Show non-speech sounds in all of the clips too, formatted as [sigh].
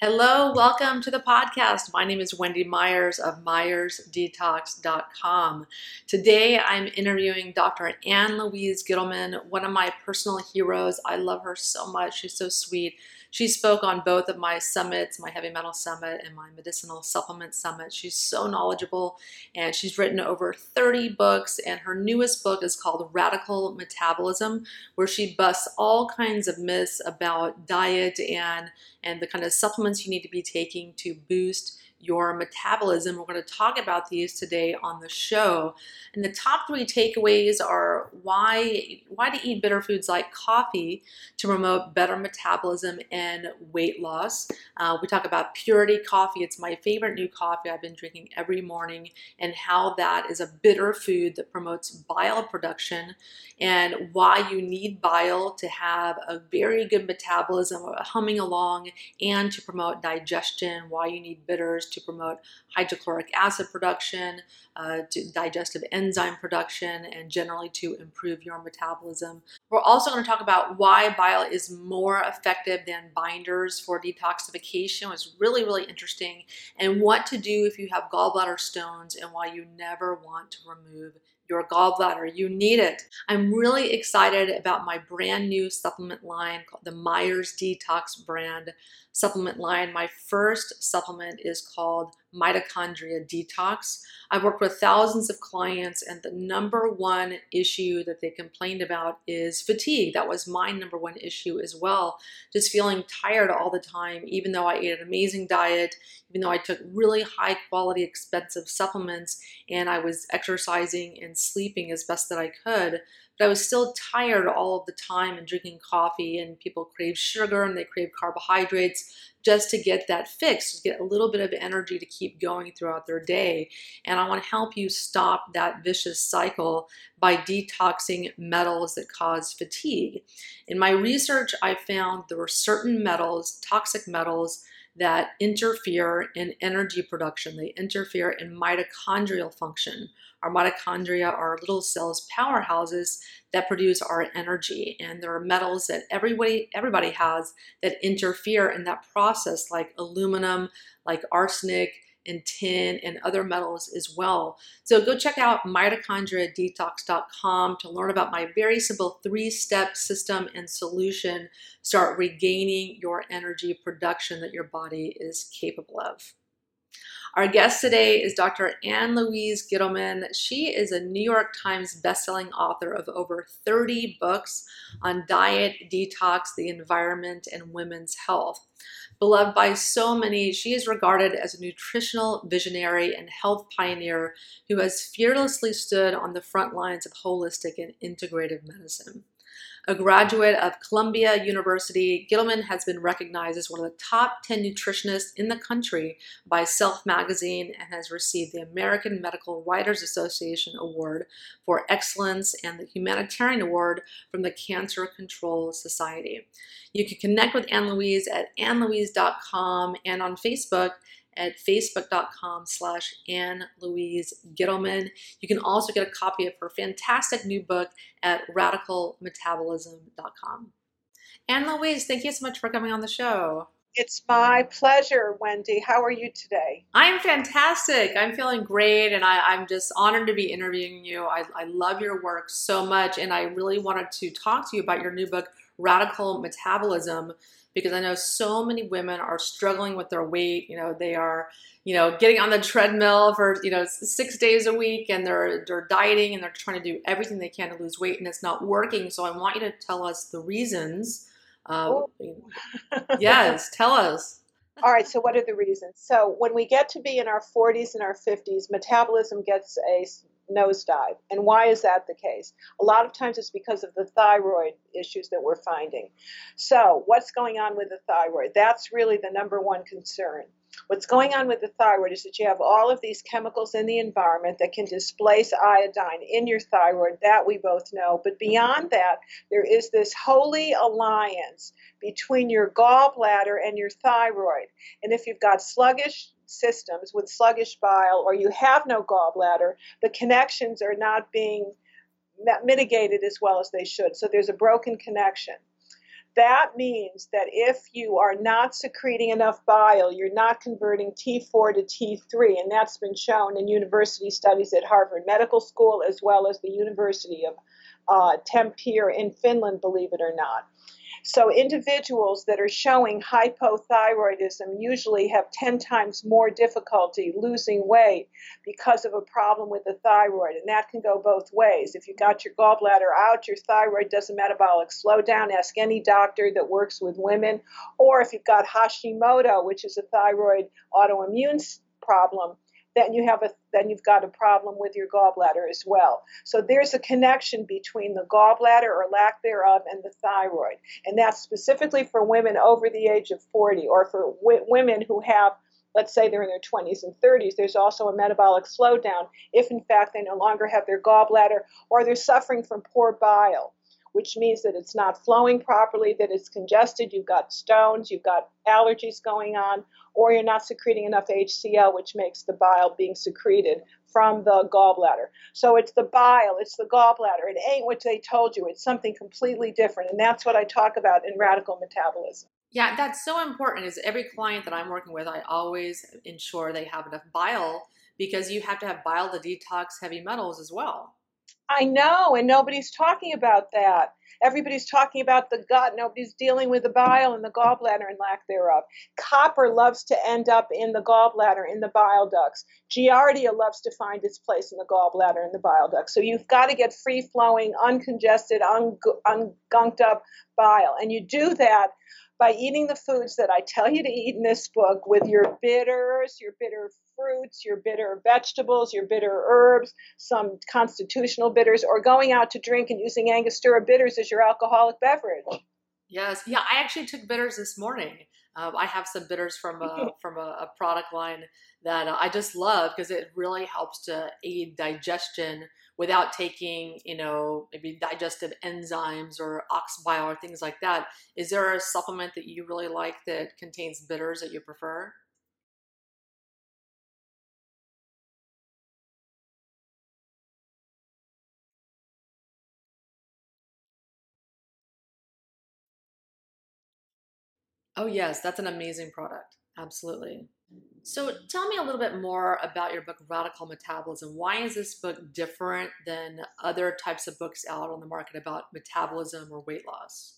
Hello, welcome to the podcast. My name is Wendy Myers of MyersDetox.com. Today I'm interviewing Dr. Ann Louise Gittleman, one of my personal heroes. I love her so much. She's so sweet. She spoke on both of my summits, my heavy metal summit and my medicinal supplement summit. She's so knowledgeable and she's written over 30 books. And her newest book is called Radical Metabolism, where she busts all kinds of myths about diet and, and the kind of supplements you need to be taking to boost your metabolism. We're going to talk about these today on the show. And the top three takeaways are why why to eat bitter foods like coffee to promote better metabolism and weight loss. Uh, we talk about purity coffee. It's my favorite new coffee I've been drinking every morning, and how that is a bitter food that promotes bile production, and why you need bile to have a very good metabolism, humming along, and to promote digestion. Why you need bitters to promote hydrochloric acid production, uh, to digestive enzyme production, and generally to improve your metabolism. We're also going to talk about why bile is more effective than binders for detoxification. It's really, really interesting, and what to do if you have gallbladder stones and why you never want to remove your gallbladder. You need it. I'm really excited about my brand new supplement line called the Myers Detox brand supplement line. My first supplement is called Mitochondria Detox. I've worked with thousands of clients, and the number one issue that they complained about is fatigue. That was my number one issue as well. Just feeling tired all the time, even though I ate an amazing diet, even though I took really high quality, expensive supplements, and I was exercising and sleeping as best that I could but I was still tired all of the time and drinking coffee and people crave sugar and they crave carbohydrates just to get that fix, to get a little bit of energy to keep going throughout their day. And I want to help you stop that vicious cycle by detoxing metals that cause fatigue. In my research, I found there were certain metals, toxic metals, that interfere in energy production. They interfere in mitochondrial function. Our mitochondria are little cells, powerhouses that produce our energy. And there are metals that everybody everybody has that interfere in that process, like aluminum, like arsenic, and tin and other metals as well. So go check out mitochondriadetox.com to learn about my very simple three step system and solution. Start regaining your energy production that your body is capable of. Our guest today is Dr. Ann Louise Gittleman. She is a New York Times bestselling author of over 30 books on diet, detox, the environment, and women's health. Beloved by so many, she is regarded as a nutritional visionary and health pioneer who has fearlessly stood on the front lines of holistic and integrative medicine. A graduate of Columbia University, Gittleman has been recognized as one of the top 10 nutritionists in the country by Self Magazine and has received the American Medical Writers Association Award for Excellence and the Humanitarian Award from the Cancer Control Society. You can connect with Ann Louise at annlouise.com and on Facebook at facebook.com slash Ann Louise Gittleman. You can also get a copy of her fantastic new book at radicalmetabolism.com. Ann Louise, thank you so much for coming on the show. It's my pleasure, Wendy. How are you today? I'm fantastic. I'm feeling great, and I, am just honored to be interviewing you. I, I love your work so much, and I really wanted to talk to you about your new book, Radical Metabolism because I know so many women are struggling with their weight. You know, they are, you know, getting on the treadmill for, you know, six days a week and they're they're dieting and they're trying to do everything they can to lose weight and it's not working. So I want you to tell us the reasons. Uh, yes, [laughs] tell us. All right, so what are the reasons? So when we get to be in our 40s and our 50s, metabolism gets a nosedive. And why is that the case? A lot of times it's because of the thyroid issues that we're finding. So, what's going on with the thyroid? That's really the number one concern. What's going on with the thyroid is that you have all of these chemicals in the environment that can displace iodine in your thyroid. That we both know. But beyond that, there is this holy alliance between your gallbladder and your thyroid. And if you've got sluggish systems with sluggish bile or you have no gallbladder, the connections are not being mitigated as well as they should. So there's a broken connection. That means that if you are not secreting enough bile, you're not converting T4 to T3, and that's been shown in university studies at Harvard Medical School as well as the University of uh, Tampere in Finland, believe it or not. So individuals that are showing hypothyroidism usually have 10 times more difficulty losing weight because of a problem with the thyroid. And that can go both ways. If you got your gallbladder out, your thyroid does a metabolic slowdown. Ask any doctor that works with women. Or if you've got Hashimoto, which is a thyroid autoimmune problem, then you have a then you've got a problem with your gallbladder as well. So there's a connection between the gallbladder or lack thereof and the thyroid, and that's specifically for women over the age of 40 or for w- women who have let's say they're in their 20s and 30s, there's also a metabolic slowdown if, in fact, they no longer have their gallbladder or they're suffering from poor bile which means that it's not flowing properly, that it's congested, you've got stones, you've got allergies going on, or you're not secreting enough HCl, which makes the bile being secreted from the gallbladder. So it's the bile, it's the gallbladder. It ain't what they told you, it's something completely different. And that's what I talk about in radical metabolism. Yeah, that's so important. Is every client that I'm working with, I always ensure they have enough bile because you have to have bile to detox heavy metals as well. I know, and nobody's talking about that. Everybody's talking about the gut. Nobody's dealing with the bile and the gallbladder and lack thereof. Copper loves to end up in the gallbladder, in the bile ducts. Giardia loves to find its place in the gallbladder and the bile ducts. So you've got to get free flowing, uncongested, un- ungunked up bile. And you do that by eating the foods that I tell you to eat in this book with your bitters, your bitter fruits, your bitter vegetables, your bitter herbs, some constitutional bitters, or going out to drink and using Angostura bitters as your alcoholic beverage. Yes, yeah, I actually took bitters this morning. Um, I have some bitters from a, [laughs] from a, a product line that uh, I just love because it really helps to aid digestion without taking, you know, maybe digestive enzymes or ox bile or things like that. Is there a supplement that you really like that contains bitters that you prefer? Oh, yes, that's an amazing product. Absolutely. So tell me a little bit more about your book, Radical Metabolism. Why is this book different than other types of books out on the market about metabolism or weight loss?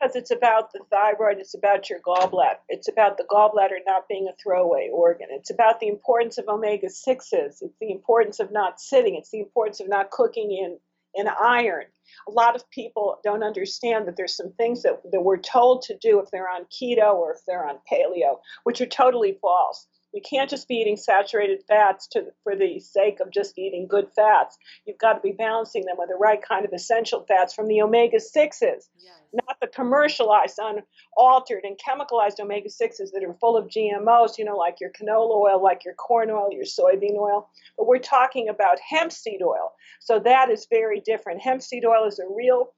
Because it's about the thyroid, it's about your gallbladder, it's about the gallbladder not being a throwaway organ, it's about the importance of omega 6s, it's the importance of not sitting, it's the importance of not cooking in, in iron. A lot of people don't understand that there's some things that, that we're told to do if they're on keto or if they're on paleo, which are totally false. We can't just be eating saturated fats to, for the sake of just eating good fats. You've got to be balancing them with the right kind of essential fats from the omega 6s, yes. not the commercialized, unaltered, and chemicalized omega 6s that are full of GMOs, you know, like your canola oil, like your corn oil, your soybean oil. But we're talking about hemp seed oil. So that is very different. Hemp seed oil is a real,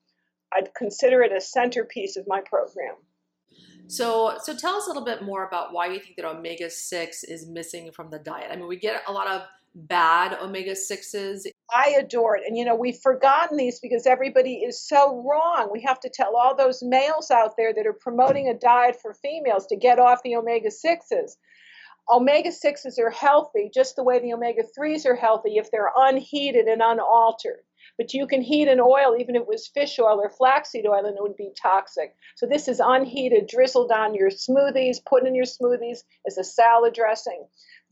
I'd consider it a centerpiece of my program. So, so tell us a little bit more about why you think that omega six is missing from the diet. I mean, we get a lot of bad omega sixes. I adore it, and you know we've forgotten these because everybody is so wrong. We have to tell all those males out there that are promoting a diet for females to get off the omega sixes. Omega 6s are healthy just the way the omega 3s are healthy if they're unheated and unaltered. But you can heat an oil, even if it was fish oil or flaxseed oil, and it would be toxic. So this is unheated, drizzled on your smoothies, put in your smoothies as a salad dressing.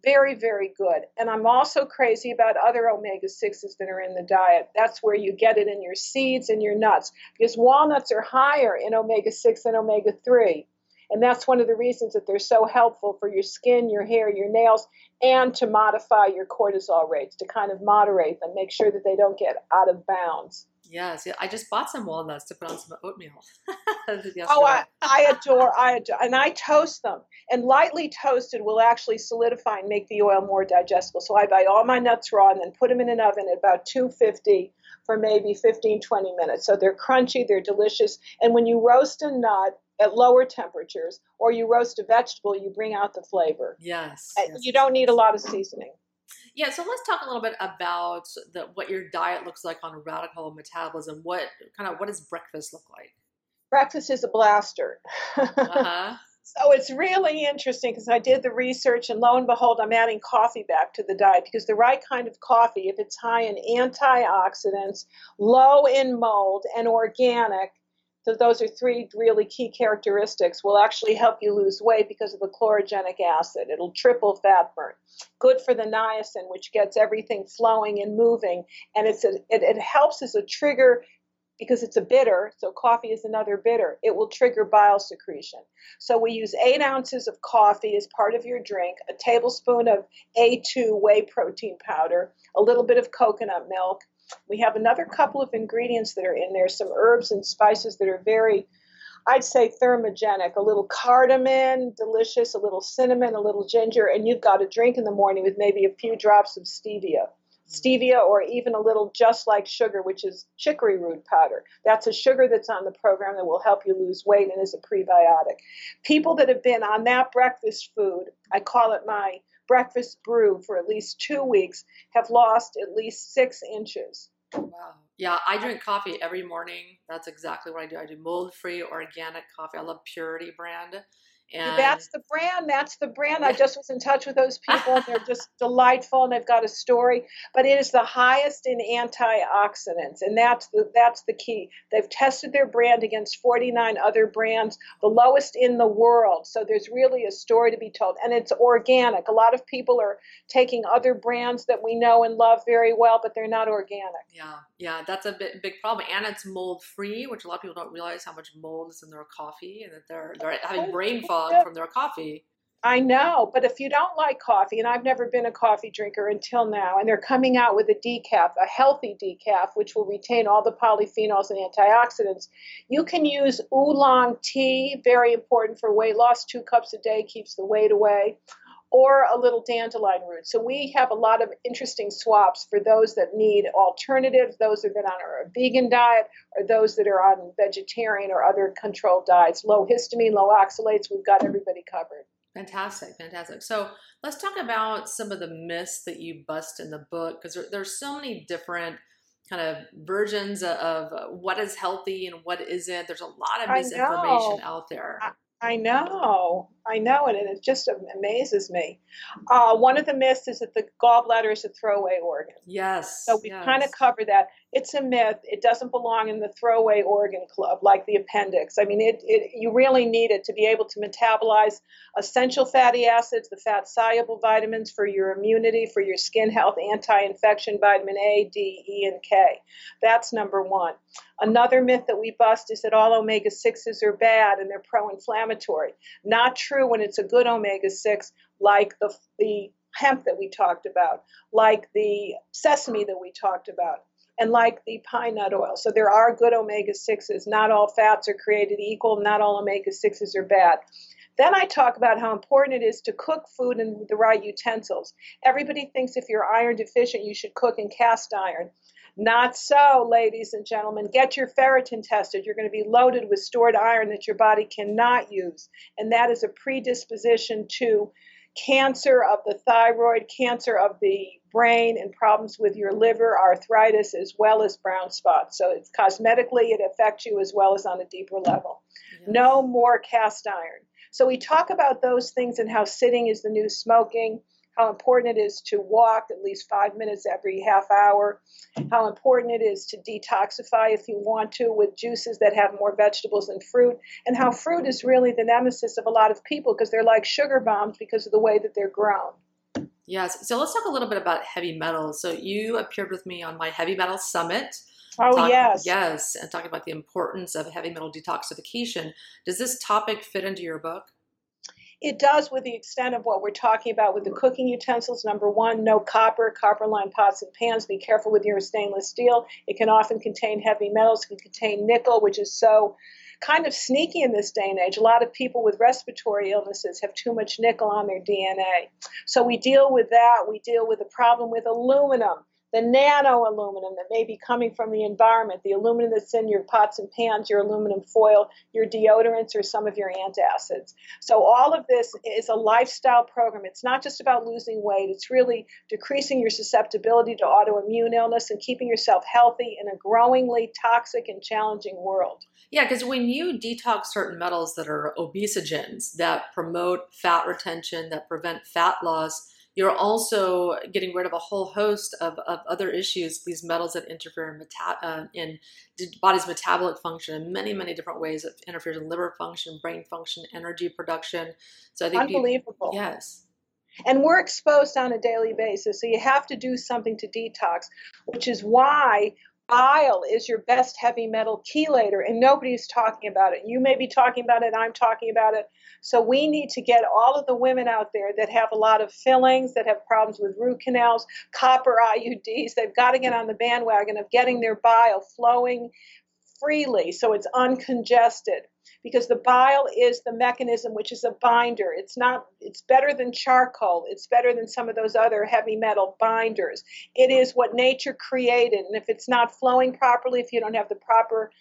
Very, very good. And I'm also crazy about other omega 6s that are in the diet. That's where you get it in your seeds and your nuts, because walnuts are higher in omega 6 than omega 3. And that's one of the reasons that they're so helpful for your skin, your hair, your nails, and to modify your cortisol rates, to kind of moderate them, make sure that they don't get out of bounds. Yes, I just bought some walnuts to put on some oatmeal. [laughs] oh, I, I adore, I adore, and I toast them. And lightly toasted will actually solidify and make the oil more digestible. So I buy all my nuts raw and then put them in an oven at about 250 for maybe 15, 20 minutes. So they're crunchy, they're delicious. And when you roast a nut, at lower temperatures, or you roast a vegetable, you bring out the flavor. Yes. yes you don't need a lot of seasoning. Yeah, so let's talk a little bit about the, what your diet looks like on a radical metabolism. What kind of what does breakfast look like? Breakfast is a blaster. [laughs] uh-huh. So it's really interesting because I did the research, and lo and behold, I'm adding coffee back to the diet because the right kind of coffee, if it's high in antioxidants, low in mold, and organic, so those are three really key characteristics, will actually help you lose weight because of the chlorogenic acid. It'll triple fat burn. Good for the niacin, which gets everything flowing and moving, and it's a, it, it helps as a trigger because it's a bitter, so coffee is another bitter, it will trigger bile secretion. So we use eight ounces of coffee as part of your drink, a tablespoon of A2 whey protein powder, a little bit of coconut milk. We have another couple of ingredients that are in there, some herbs and spices that are very, I'd say, thermogenic. A little cardamom, delicious, a little cinnamon, a little ginger, and you've got a drink in the morning with maybe a few drops of stevia stevia or even a little just like sugar, which is chicory root powder. That's a sugar that's on the program that will help you lose weight and is a prebiotic. People that have been on that breakfast food, I call it my breakfast brew for at least two weeks, have lost at least six inches. Wow. Yeah, I drink coffee every morning. That's exactly what I do. I do mold free organic coffee. I love Purity brand. And that's the brand. That's the brand. I just was in touch with those [laughs] people, and they're just delightful, and they've got a story. But it is the highest in antioxidants, and that's the that's the key. They've tested their brand against 49 other brands, the lowest in the world. So there's really a story to be told, and it's organic. A lot of people are taking other brands that we know and love very well, but they're not organic. Yeah, yeah, that's a bit, big problem, and it's mold free, which a lot of people don't realize how much mold is in their coffee, and that they're they're having brain fog fog from their coffee. I know, but if you don't like coffee, and I've never been a coffee drinker until now, and they're coming out with a decaf, a healthy decaf, which will retain all the polyphenols and antioxidants, you can use oolong tea, very important for weight loss. Two cups a day keeps the weight away or a little dandelion root. So we have a lot of interesting swaps for those that need alternatives, those that have been on a vegan diet, or those that are on vegetarian or other controlled diets. Low histamine, low oxalates, we've got everybody covered. Fantastic, fantastic. So let's talk about some of the myths that you bust in the book because there, there's so many different kind of versions of what is healthy and what isn't. There's a lot of misinformation out there. I, I know. I know it, and it just amazes me. Uh, one of the myths is that the gallbladder is a throwaway organ. Yes. So we yes. kind of cover that. It's a myth. It doesn't belong in the throwaway organ club like the appendix. I mean, it, it you really need it to be able to metabolize essential fatty acids, the fat soluble vitamins for your immunity, for your skin health, anti infection, vitamin A, D, E, and K. That's number one. Another myth that we bust is that all omega 6s are bad and they're pro inflammatory. Not true true when it's a good omega 6, like the, the hemp that we talked about, like the sesame that we talked about, and like the pine nut oil. So there are good omega 6s. Not all fats are created equal, not all omega 6s are bad. Then I talk about how important it is to cook food in the right utensils. Everybody thinks if you're iron deficient, you should cook in cast iron. Not so, ladies and gentlemen. Get your ferritin tested. You're going to be loaded with stored iron that your body cannot use. And that is a predisposition to cancer of the thyroid, cancer of the brain, and problems with your liver, arthritis, as well as brown spots. So it's cosmetically, it affects you as well as on a deeper level. Yes. No more cast iron. So we talk about those things and how sitting is the new smoking how important it is to walk at least five minutes every half hour, how important it is to detoxify if you want to with juices that have more vegetables than fruit, and how fruit is really the nemesis of a lot of people because they're like sugar bombs because of the way that they're grown. Yes. So let's talk a little bit about heavy metals. So you appeared with me on my heavy metal summit. Oh, talk, yes. Yes. And talking about the importance of heavy metal detoxification. Does this topic fit into your book? It does with the extent of what we're talking about with the cooking utensils. Number one, no copper, copper lined pots and pans. Be careful with your stainless steel. It can often contain heavy metals, it can contain nickel, which is so kind of sneaky in this day and age. A lot of people with respiratory illnesses have too much nickel on their DNA. So we deal with that. We deal with the problem with aluminum the nano aluminum that may be coming from the environment, the aluminum that's in your pots and pans, your aluminum foil, your deodorants, or some of your antacids. So, all of this is a lifestyle program. It's not just about losing weight, it's really decreasing your susceptibility to autoimmune illness and keeping yourself healthy in a growingly toxic and challenging world. Yeah, because when you detox certain metals that are obesogens that promote fat retention, that prevent fat loss, you're also getting rid of a whole host of, of other issues, these metals that interfere in, meta- uh, in the body's metabolic function in many, many different ways. It interferes in liver function, brain function, energy production. So I think unbelievable. You, yes. And we're exposed on a daily basis, so you have to do something to detox, which is why bile is your best heavy metal chelator, and nobody's talking about it. You may be talking about it, I'm talking about it. So we need to get all of the women out there that have a lot of fillings, that have problems with root canals, copper IUDs. They've got to get on the bandwagon of getting their bile flowing freely so it's uncongested because the bile is the mechanism which is a binder. It's not it's better than charcoal. It's better than some of those other heavy metal binders. It is what nature created and if it's not flowing properly if you don't have the proper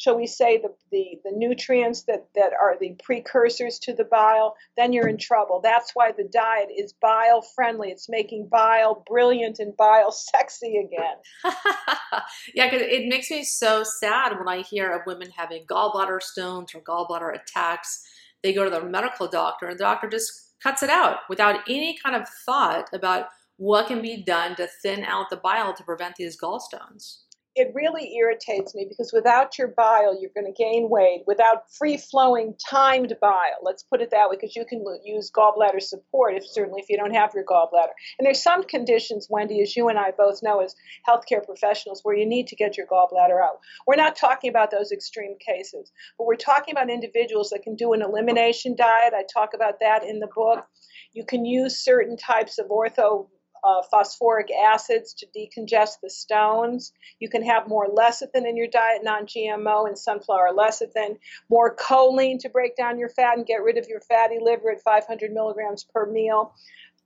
shall we say, the, the, the nutrients that, that are the precursors to the bile, then you're in trouble. That's why the diet is bile friendly. It's making bile brilliant and bile sexy again. [laughs] yeah, because it makes me so sad when I hear of women having gallbladder stones or gallbladder attacks. They go to their medical doctor, and the doctor just cuts it out without any kind of thought about what can be done to thin out the bile to prevent these gallstones it really irritates me because without your bile, you're going to gain weight. Without free flowing, timed bile, let's put it that way, because you can use gallbladder support, if certainly if you don't have your gallbladder. And there's some conditions, Wendy, as you and I both know as healthcare professionals, where you need to get your gallbladder out. We're not talking about those extreme cases, but we're talking about individuals that can do an elimination diet. I talk about that in the book. You can use certain types of ortho uh, phosphoric acids to decongest the stones. You can have more lecithin in your diet, non GMO and sunflower lecithin, more choline to break down your fat and get rid of your fatty liver at 500 milligrams per meal.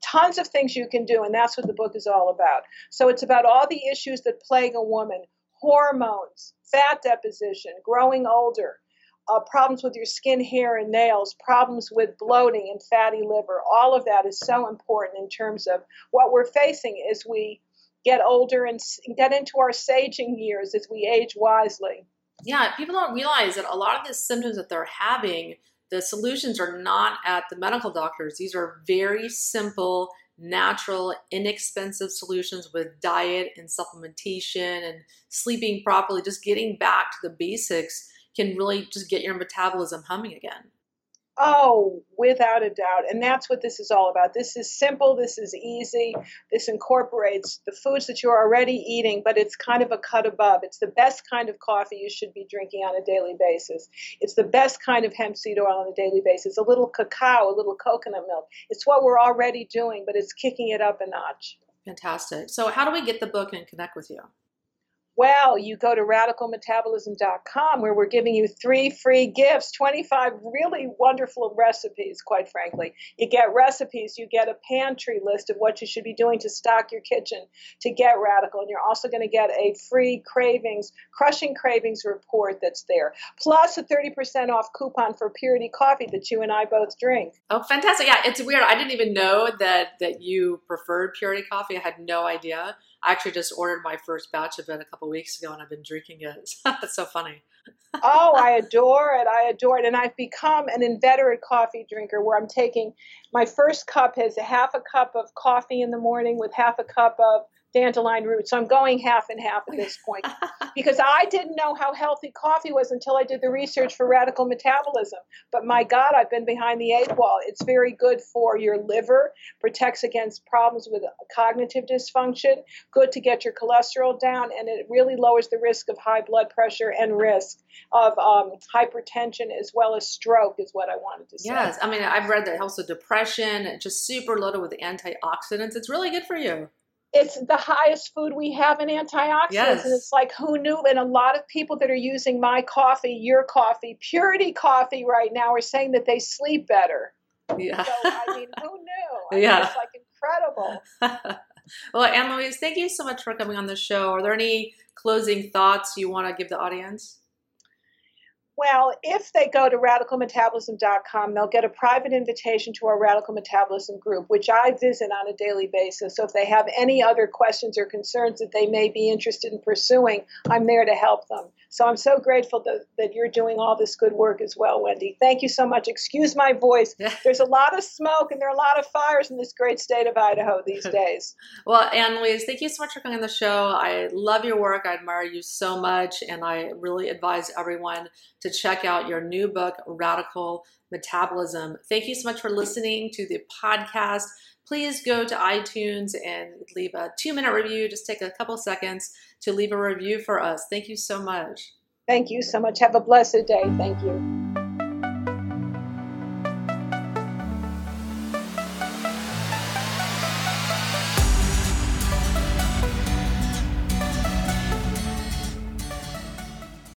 Tons of things you can do, and that's what the book is all about. So it's about all the issues that plague a woman hormones, fat deposition, growing older, uh, problems with your skin, hair, and nails, problems with bloating and fatty liver. All of that is so important in terms of what we're facing as we get older and get into our saging years as we age wisely. Yeah, people don't realize that a lot of the symptoms that they're having, the solutions are not at the medical doctors. These are very simple, natural, inexpensive solutions with diet and supplementation and sleeping properly, just getting back to the basics can really just get your metabolism humming again. Oh, without a doubt. And that's what this is all about. This is simple, this is easy. This incorporates the foods that you're already eating, but it's kind of a cut above. It's the best kind of coffee you should be drinking on a daily basis. It's the best kind of hemp seed oil on a daily basis. A little cacao, a little coconut milk. It's what we're already doing, but it's kicking it up a notch. Fantastic. So, how do we get the book and connect with you? Well, you go to radicalmetabolism.com where we're giving you three free gifts, 25 really wonderful recipes, quite frankly. You get recipes, you get a pantry list of what you should be doing to stock your kitchen to get radical. And you're also going to get a free cravings, crushing cravings report that's there, plus a 30% off coupon for purity coffee that you and I both drink. Oh, fantastic. Yeah, it's weird. I didn't even know that, that you preferred purity coffee. I had no idea. I actually just ordered my first batch of it a couple weeks ago and I've been drinking it. [laughs] it's so funny. oh, I adore it. I adore it. And I've become an inveterate coffee drinker where I'm taking my first cup has a half a cup of coffee in the morning with half a cup of dandelion root. So I'm going half and half at this point [laughs] because I didn't know how healthy coffee was until I did the research for radical metabolism. But my God, I've been behind the eight ball. It's very good for your liver, protects against problems with cognitive dysfunction, good to get your cholesterol down, and it really lowers the risk of high blood pressure and risk of um, hypertension as well as stroke, is what I wanted to say. Yes, I mean, I've read that it helps with depression, just super loaded with antioxidants. It's really good for you it's the highest food we have in antioxidants. Yes. And it's like, who knew? And a lot of people that are using my coffee, your coffee, purity coffee right now are saying that they sleep better. Yeah. So, I mean, who knew? [laughs] I yeah. Mean, it's like incredible. [laughs] well, Ann Louise, thank you so much for coming on the show. Are there any closing thoughts you want to give the audience? Well, if they go to radicalmetabolism.com, they'll get a private invitation to our Radical Metabolism group, which I visit on a daily basis. So if they have any other questions or concerns that they may be interested in pursuing, I'm there to help them. So I'm so grateful that, that you're doing all this good work as well, Wendy. Thank you so much. Excuse my voice. [laughs] There's a lot of smoke and there are a lot of fires in this great state of Idaho these [laughs] days. well, Ann Louise, thank you so much for coming on the show. I love your work. I admire you so much. And I really advise everyone to check out your new book, Radical Metabolism. Thank you so much for listening to the podcast. Please go to iTunes and leave a two minute review. Just take a couple seconds to leave a review for us. Thank you so much. Thank you so much. Have a blessed day. Thank you.